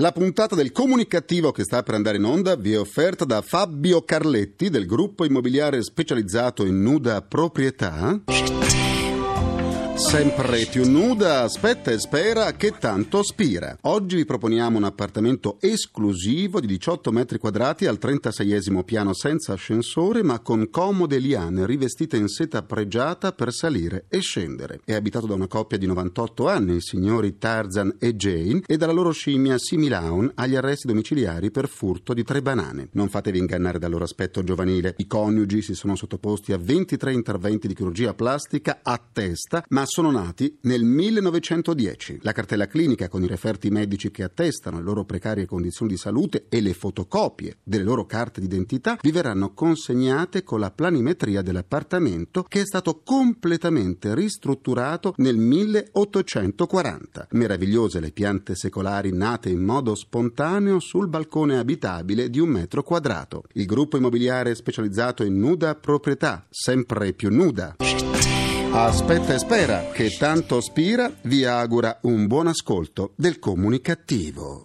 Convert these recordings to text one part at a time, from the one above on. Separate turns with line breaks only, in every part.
La puntata del comunicativo che sta per andare in onda vi è offerta da Fabio Carletti del gruppo immobiliare specializzato in nuda proprietà. Sempre più nuda, aspetta e spera che tanto spira. Oggi vi proponiamo un appartamento esclusivo di 18 metri quadrati al 36esimo piano senza ascensore ma con comode liane rivestite in seta pregiata per salire e scendere. È abitato da una coppia di 98 anni, i signori Tarzan e Jane, e dalla loro scimmia Similaun agli arresti domiciliari per furto di tre banane. Non fatevi ingannare dal loro aspetto giovanile. I coniugi si sono sottoposti a 23 interventi di chirurgia plastica a testa, ma sono nati nel 1910. La cartella clinica con i referti medici che attestano le loro precarie condizioni di salute e le fotocopie delle loro carte d'identità vi verranno consegnate con la planimetria dell'appartamento che è stato completamente ristrutturato nel 1840. Meravigliose le piante secolari nate in modo spontaneo sul balcone abitabile di un metro quadrato. Il gruppo immobiliare specializzato in nuda proprietà, sempre più nuda. Aspetta e spera che tanto spira vi augura un buon ascolto del comunicativo.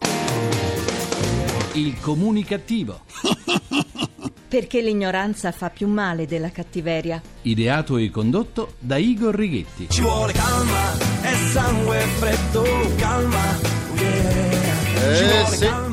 Il comunicativo.
Perché l'ignoranza fa più male della cattiveria.
Ideato e condotto da Igor Righetti.
Ci vuole calma e sangue freddo, calma. Yeah. Ci
Eh
vuole
sì,
calma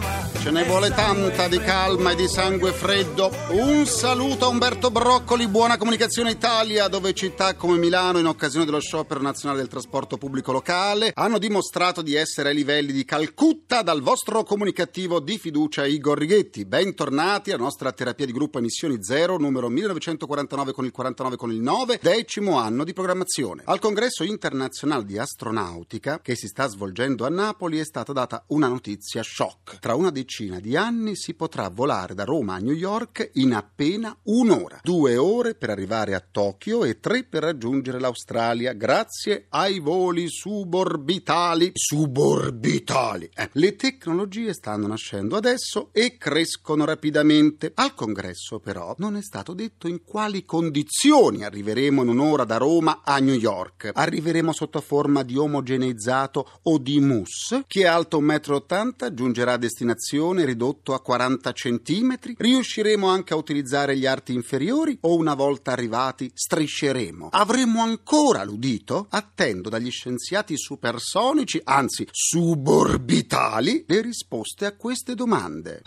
ne vuole tanta di calma e di sangue freddo. Un saluto a Umberto Broccoli, buona comunicazione Italia, dove città come Milano, in occasione dello sciopero nazionale del trasporto pubblico locale, hanno dimostrato di essere ai livelli di Calcutta dal vostro comunicativo di fiducia Igor Righetti. Bentornati alla nostra terapia di gruppo Emissioni Zero, numero 1949 con il 49 con il 9, decimo anno di programmazione. Al congresso internazionale di astronautica che si sta svolgendo a Napoli è stata data una notizia shock. Tra una decina di anni si potrà volare da Roma a New York in appena un'ora. Due ore per arrivare a Tokyo e tre per raggiungere l'Australia grazie ai voli suborbitali. Suborbitali! Eh, le tecnologie stanno nascendo adesso e crescono rapidamente. Al congresso però non è stato detto in quali condizioni arriveremo in un'ora da Roma a New York. Arriveremo sotto forma di omogeneizzato o di mousse? Chi è alto 1,80 m giungerà a destinazione ridotto a 40 cm? Riusciremo anche a utilizzare gli arti inferiori o una volta arrivati strisceremo? Avremo ancora l'udito? Attendo dagli scienziati supersonici, anzi suborbitali, le risposte a queste domande.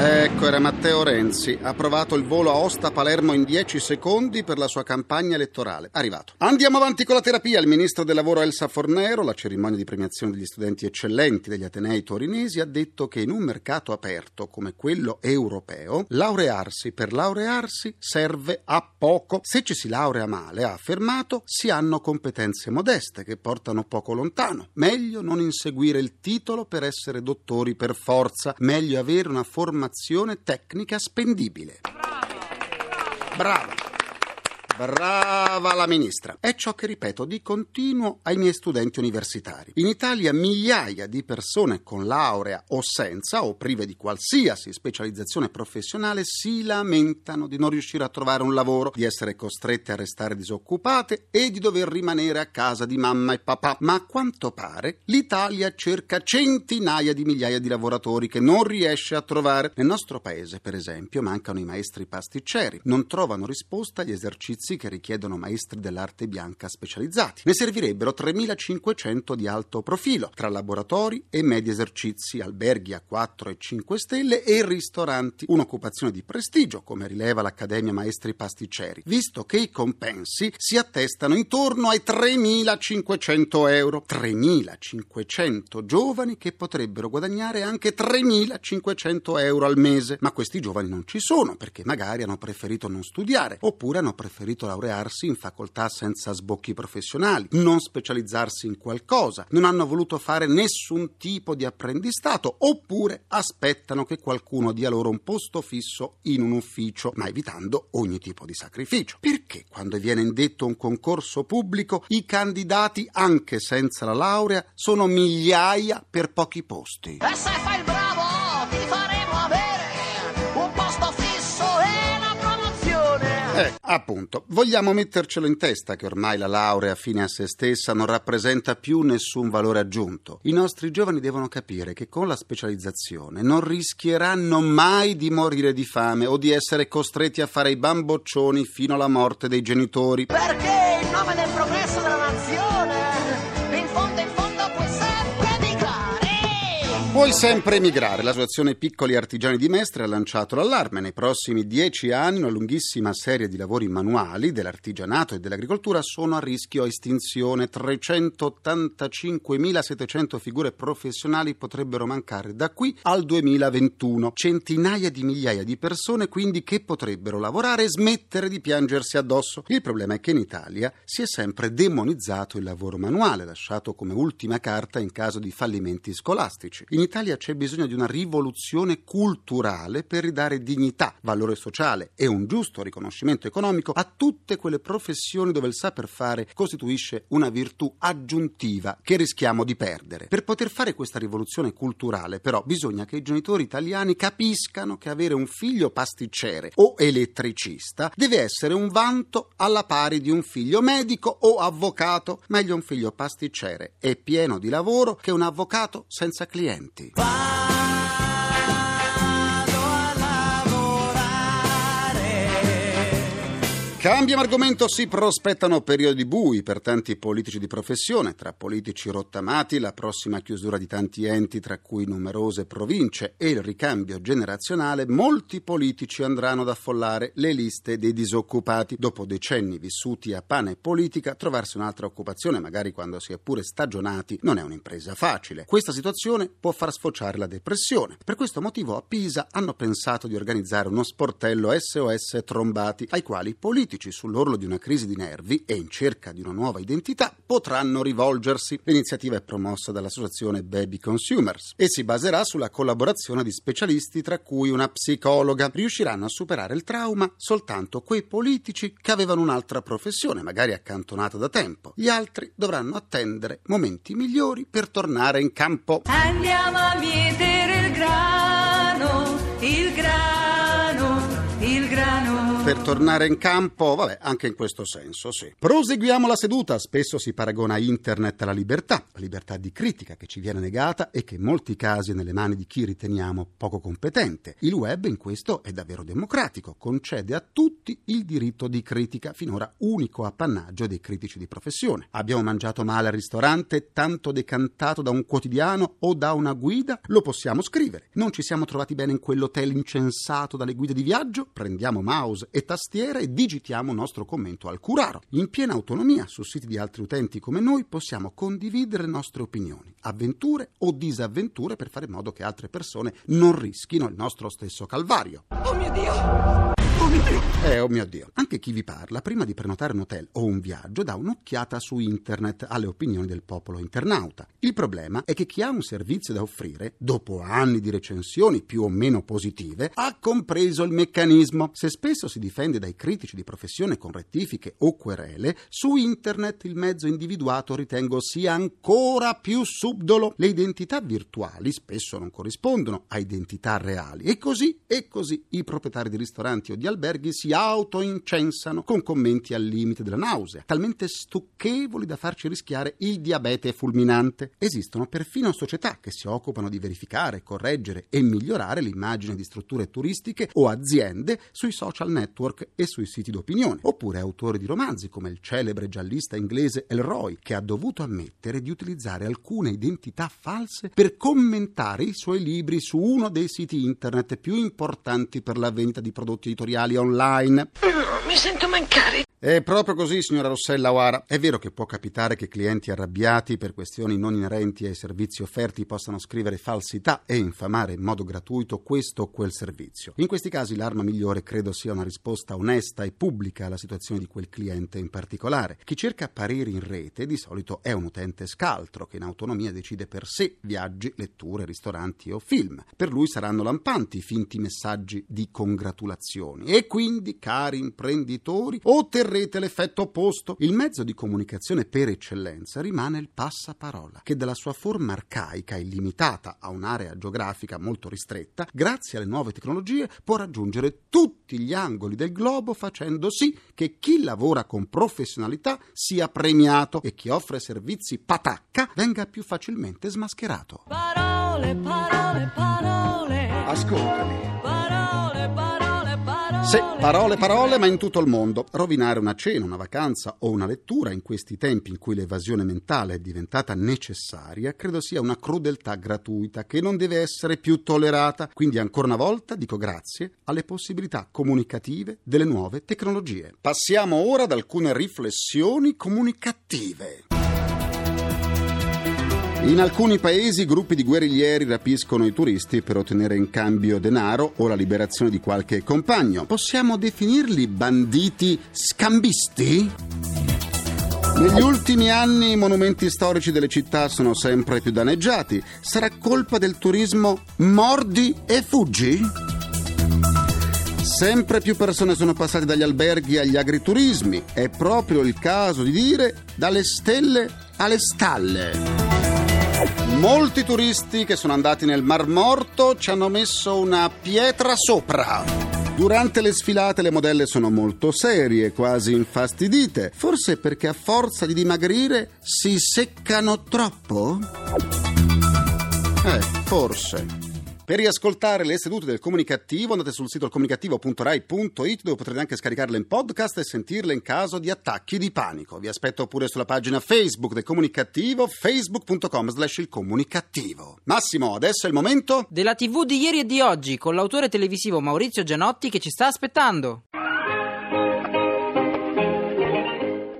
Ecco, era Matteo Renzi. Ha provato il volo a Osta-Palermo in 10 secondi per la sua campagna elettorale. Arrivato. Andiamo avanti con la terapia. Il ministro del lavoro Elsa Fornero, la cerimonia di premiazione degli studenti eccellenti degli Atenei torinesi, ha detto che in un mercato aperto come quello europeo, laurearsi per laurearsi serve a poco. Se ci si laurea male, ha affermato, si hanno competenze modeste che portano poco lontano. Meglio non inseguire il titolo per essere dottori per forza. Meglio avere una formazione tecnica spendibile. Brava. Brava la ministra. È ciò che ripeto di continuo ai miei studenti universitari. In Italia migliaia di persone con laurea o senza o prive di qualsiasi specializzazione professionale si lamentano di non riuscire a trovare un lavoro, di essere costrette a restare disoccupate e di dover rimanere a casa di mamma e papà. Ma a quanto pare l'Italia cerca centinaia di migliaia di lavoratori che non riesce a trovare. Nel nostro paese, per esempio, mancano i maestri pasticceri. Non trovano risposta agli esercizi che richiedono maestri dell'arte bianca specializzati. Ne servirebbero 3.500 di alto profilo, tra laboratori e medi esercizi, alberghi a 4 e 5 stelle e ristoranti. Un'occupazione di prestigio, come rileva l'Accademia Maestri Pasticceri, visto che i compensi si attestano intorno ai 3.500 euro. 3.500 giovani che potrebbero guadagnare anche 3.500 euro al mese. Ma questi giovani non ci sono perché magari hanno preferito non studiare oppure hanno preferito laurearsi in facoltà senza sbocchi professionali, non specializzarsi in qualcosa, non hanno voluto fare nessun tipo di apprendistato, oppure aspettano che qualcuno dia loro un posto fisso in un ufficio, ma evitando ogni tipo di sacrificio. Perché quando viene indetto un concorso pubblico i candidati, anche senza la laurea, sono migliaia per pochi posti? Eh, appunto, vogliamo mettercelo in testa che ormai la laurea fine a se stessa non rappresenta più nessun valore aggiunto. I nostri giovani devono capire che con la specializzazione non rischieranno mai di morire di fame o di essere costretti a fare i bamboccioni fino alla morte dei genitori.
Perché in nome del progresso Puoi sempre emigrare.
L'associazione Piccoli Artigiani di Mestre ha lanciato l'allarme. Nei prossimi dieci anni una lunghissima serie di lavori manuali dell'artigianato e dell'agricoltura sono a rischio estinzione. 385.700 figure professionali potrebbero mancare da qui al 2021. Centinaia di migliaia di persone quindi che potrebbero lavorare e smettere di piangersi addosso. Il problema è che in Italia si è sempre demonizzato il lavoro manuale, lasciato come ultima carta in caso di fallimenti scolastici. In Italia c'è bisogno di una rivoluzione culturale per ridare dignità, valore sociale e un giusto riconoscimento economico a tutte quelle professioni dove il saper fare costituisce una virtù aggiuntiva che rischiamo di perdere. Per poter fare questa rivoluzione culturale, però, bisogna che i genitori italiani capiscano che avere un figlio pasticcere o elettricista deve essere un vanto alla pari di un figlio medico o avvocato. Meglio un figlio pasticcere e pieno di lavoro che un avvocato senza clienti. Bye. Cambiamo argomento, si prospettano periodi bui per tanti politici di professione, tra politici rottamati, la prossima chiusura di tanti enti, tra cui numerose province, e il ricambio generazionale, molti politici andranno ad affollare le liste dei disoccupati. Dopo decenni vissuti a pane e politica, trovarsi un'altra occupazione, magari quando si è pure stagionati, non è un'impresa facile. Questa situazione può far sfociare la depressione. Per questo motivo a Pisa hanno pensato di organizzare uno sportello SOS trombati, ai quali i politici sull'orlo di una crisi di nervi e in cerca di una nuova identità potranno rivolgersi. L'iniziativa è promossa dall'associazione Baby Consumers e si baserà sulla collaborazione di specialisti tra cui una psicologa. Riusciranno a superare il trauma soltanto quei politici che avevano un'altra professione, magari accantonata da tempo. Gli altri dovranno attendere momenti migliori per tornare in campo.
Andiamo a mietere il grano, il grano.
Per tornare in campo, vabbè, anche in questo senso, sì. Proseguiamo la seduta. Spesso si paragona internet alla libertà, la libertà di critica che ci viene negata e che in molti casi è nelle mani di chi riteniamo poco competente. Il web in questo è davvero democratico, concede a tutti il diritto di critica, finora unico appannaggio dei critici di professione. Abbiamo mangiato male al ristorante, tanto decantato da un quotidiano o da una guida? Lo possiamo scrivere. Non ci siamo trovati bene in quell'hotel incensato dalle guide di viaggio? Prendiamo mouse e tastiera e digitiamo il nostro commento al curaro. In piena autonomia, su siti di altri utenti come noi, possiamo condividere le nostre opinioni, avventure o disavventure per fare in modo che altre persone non rischino il nostro stesso calvario.
Oh mio Dio!
Eh, oh mio Dio. Anche chi vi parla, prima di prenotare un hotel o un viaggio, dà un'occhiata su internet alle opinioni del popolo internauta. Il problema è che chi ha un servizio da offrire, dopo anni di recensioni più o meno positive, ha compreso il meccanismo. Se spesso si difende dai critici di professione con rettifiche o querele, su internet il mezzo individuato ritengo sia ancora più subdolo. Le identità virtuali spesso non corrispondono a identità reali e così e così i proprietari di ristoranti o di alberghi si autoincensano con commenti al limite della nausea, talmente stucchevoli da farci rischiare il diabete fulminante. Esistono perfino società che si occupano di verificare, correggere e migliorare l'immagine di strutture turistiche o aziende sui social network e sui siti d'opinione, oppure autori di romanzi come il celebre giallista inglese Elroy, che ha dovuto ammettere di utilizzare alcune identità false per commentare i suoi libri su uno dei siti internet più importanti per la vendita di prodotti editoriali online.
Mi sento mancare.
È proprio così, signora Rossella Oara. È vero che può capitare che clienti arrabbiati per questioni non inerenti ai servizi offerti possano scrivere falsità e infamare in modo gratuito questo o quel servizio. In questi casi l'arma migliore credo sia una risposta onesta e pubblica alla situazione di quel cliente in particolare. Chi cerca pareri in rete di solito è un utente scaltro che in autonomia decide per sé viaggi, letture, ristoranti o film. Per lui saranno lampanti i finti messaggi di congratulazioni E quindi, cari imprenditori, otterrete l'effetto opposto. Il mezzo di comunicazione per eccellenza rimane il passaparola, che dalla sua forma arcaica e limitata a un'area geografica molto ristretta, grazie alle nuove tecnologie può raggiungere tutti gli angoli del globo facendo sì che chi lavora con professionalità sia premiato e chi offre servizi patacca venga più facilmente smascherato.
Parole, parole, parole.
Ascoltami. Sì, parole, parole, ma in tutto il mondo. Rovinare una cena, una vacanza o una lettura in questi tempi in cui l'evasione mentale è diventata necessaria, credo sia una crudeltà gratuita che non deve essere più tollerata. Quindi ancora una volta dico grazie alle possibilità comunicative delle nuove tecnologie. Passiamo ora ad alcune riflessioni comunicative. In alcuni paesi gruppi di guerriglieri rapiscono i turisti per ottenere in cambio denaro o la liberazione di qualche compagno. Possiamo definirli banditi scambisti? Negli ultimi anni i monumenti storici delle città sono sempre più danneggiati. Sarà colpa del turismo mordi e fuggi? Sempre più persone sono passate dagli alberghi agli agriturismi. È proprio il caso di dire dalle stelle alle stalle. Molti turisti che sono andati nel Mar Morto ci hanno messo una pietra sopra. Durante le sfilate le modelle sono molto serie, quasi infastidite, forse perché a forza di dimagrire si seccano troppo? Eh, forse. Per riascoltare le sedute del comunicativo andate sul sito comunicativo.rai.it dove potrete anche scaricarle in podcast e sentirle in caso di attacchi di panico. Vi aspetto pure sulla pagina Facebook del comunicativo facebook.com slash il comunicativo. Massimo, adesso è il momento...
Della TV di ieri e di oggi con l'autore televisivo Maurizio Gianotti che ci sta aspettando.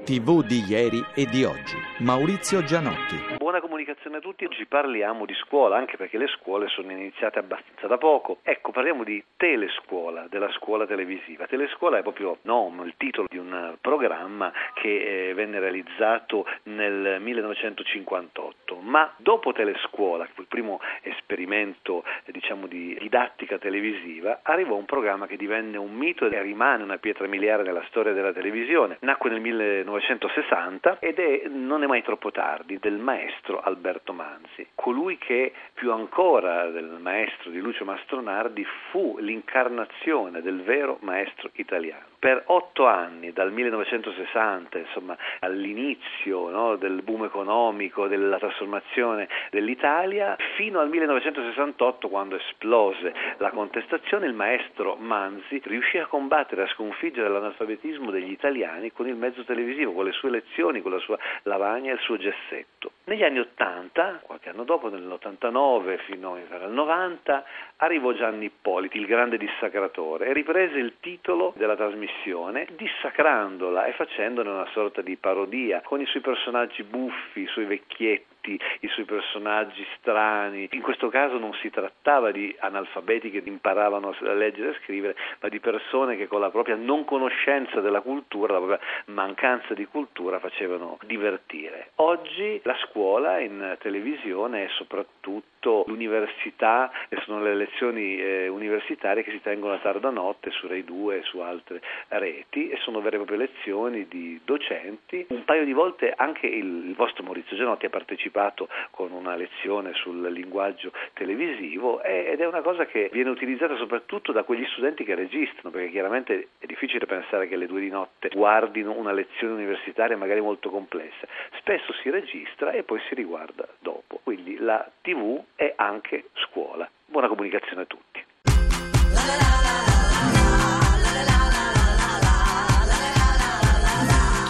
TV di ieri e di oggi. Maurizio Gianotti.
Buona comunicazione a tutti, oggi parliamo di scuola, anche perché le scuole sono iniziate abbastanza da poco. Ecco, parliamo di telescuola, della scuola televisiva. Telescuola è proprio no, il titolo di un programma che eh, venne realizzato nel 1958, ma dopo telescuola, che fu il primo esperimento eh, diciamo di didattica televisiva, arrivò un programma che divenne un mito e rimane una pietra miliare nella storia della televisione. Nacque nel 1960 ed è, non è mai troppo tardi, del maestro Alberto Manzi, colui che più ancora del maestro di Lucio Mastronardi fu l'incarnazione del vero maestro italiano. Per otto anni, dal 1960, insomma, all'inizio no, del boom economico, della trasformazione dell'Italia, fino al 1968, quando esplose la contestazione, il maestro Manzi riuscì a combattere, a sconfiggere l'analfabetismo degli italiani con il mezzo televisivo, con le sue lezioni, con la sua lavagna e il suo gessetto. Negli anni 80, qualche anno dopo, nell'89 fino al 90, arrivò Gianni Ippoliti, il grande dissacratore, e riprese il titolo della trasmissione, dissacrandola e facendone una sorta di parodia, con i suoi personaggi buffi, i suoi vecchietti i suoi personaggi strani. In questo caso non si trattava di analfabeti che imparavano a leggere e scrivere, ma di persone che con la propria non conoscenza della cultura, la propria mancanza di cultura facevano divertire. Oggi la scuola in televisione è soprattutto l'università e sono le lezioni eh, universitarie che si tengono a tarda notte su Rai 2 e su altre reti e sono vere e proprie lezioni di docenti. Un paio di volte anche il, il vostro Maurizio Gianotti ha partecipato con una lezione sul linguaggio televisivo ed è una cosa che viene utilizzata soprattutto da quegli studenti che registrano, perché chiaramente è difficile pensare che alle due di notte guardino una lezione universitaria magari molto complessa. Spesso si registra e poi si riguarda dopo. Quindi la TV è anche scuola. Buona comunicazione a tutti.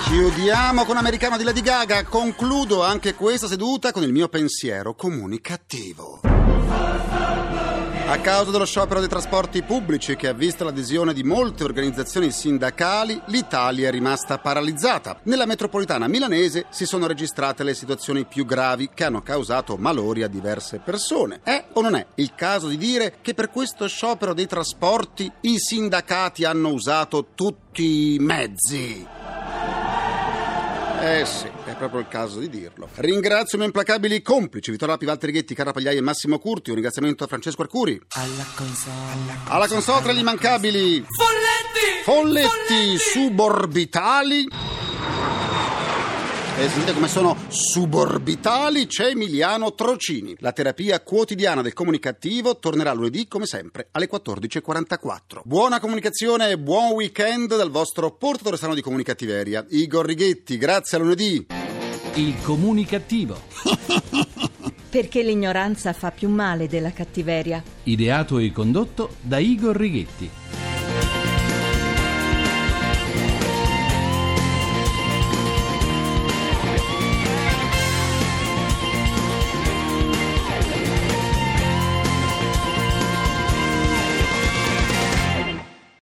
Chiudiamo con Americano di Lady Gaga. Concludo anche questa seduta con il mio pensiero comunicativo. A causa dello sciopero dei trasporti pubblici che ha visto l'adesione di molte organizzazioni sindacali, l'Italia è rimasta paralizzata. Nella metropolitana milanese si sono registrate le situazioni più gravi che hanno causato malori a diverse persone. È o non è il caso di dire che per questo sciopero dei trasporti i sindacati hanno usato tutti i mezzi? Eh sì, è proprio il caso di dirlo. Ringrazio i miei implacabili complici, Vittorio Lapi, Walter Ghetti, Cara Pagliai e Massimo Curti. Un ringraziamento a Francesco Arcuri.
Alla console.
Alla console tra gli immancabili.
Folletti
Folletti suborbitali. E sentite come sono suborbitali, c'è Emiliano Trocini. La terapia quotidiana del comunicativo tornerà lunedì come sempre alle 14.44. Buona comunicazione e buon weekend dal vostro portatore strano di comunicativeria, Igor Righetti. Grazie a lunedì.
Il comunicativo.
Perché l'ignoranza fa più male della cattiveria.
Ideato e condotto da Igor Righetti.